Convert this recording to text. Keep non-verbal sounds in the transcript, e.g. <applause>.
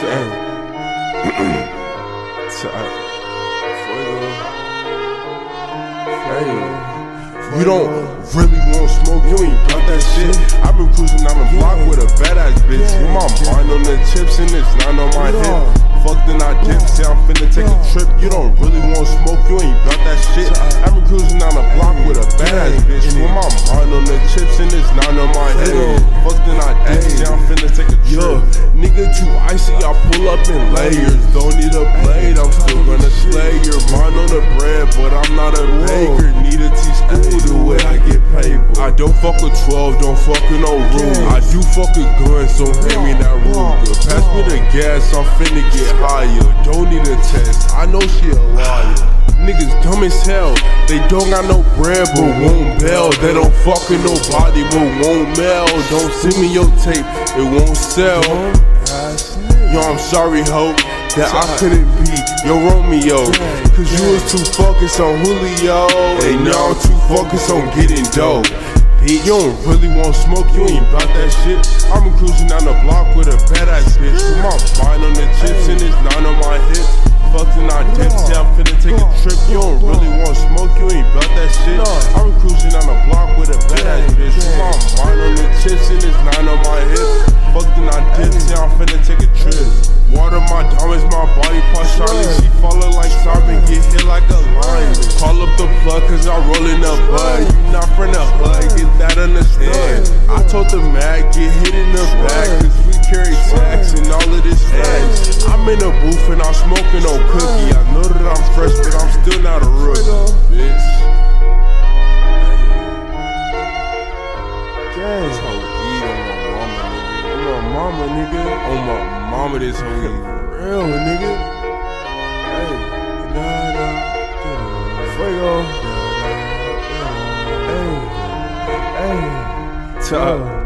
Sério. <clears throat> You don't really want smoke, you ain't blunt that shit. i been cruising down the block with a badass bitch. With my mind on the chips and it's not on my head. Fuck then I dip, say I'm finna take a trip. You don't really want smoke, you ain't blunt that shit. i been cruising down the block with a badass bitch. With my mind on the chips and it's not on my head. Fuck then I dip, say I'm finna take a trip. Nigga too icy, I pull up in layers. Don't need a blade, I'm still gonna slay your mind on the bread, but I'm not a baker. Need a T school the way I get paid. I don't fuck with 12, don't fuck with no room. I do fuck with guns, so hand me that Ruger. Pass me the gas, I'm finna get higher. Don't need a test, I know she a liar. Niggas dumb as hell. They don't got no bread but won't bail. They don't fuck with nobody but won't mail. Don't send me your tape, it won't sell. Yo, I'm sorry, ho, that I couldn't be your Romeo. Cause you was too focused on Julio. And now I'm too focused on getting dope. Bitch, you don't really want smoke, you ain't about that shit. I'm cruising down the block with a badass bitch. With my mind on the chips and it's nine on my I'm cruising on the block with a badass bitch. With my mind on the chips and it's nine on my hip. Fucked and I dip, say I'm finna take a trip. Water my diamonds, my body part shining. She falling like Simon, get hit like a lion. Call up the plug, cause I rollin' up bud. You not from the hood, get that understood. I told the mag, get hit in the back, cause we carry tax and all of this facts. I'm in the booth and I'm smoking on cookie. I know that I'm fresh, but I'm still not a rookie, bitch. Nigga. On my mama, this eat real, nigga. Hey, da da da. Fuego. Hey, hey. Tough.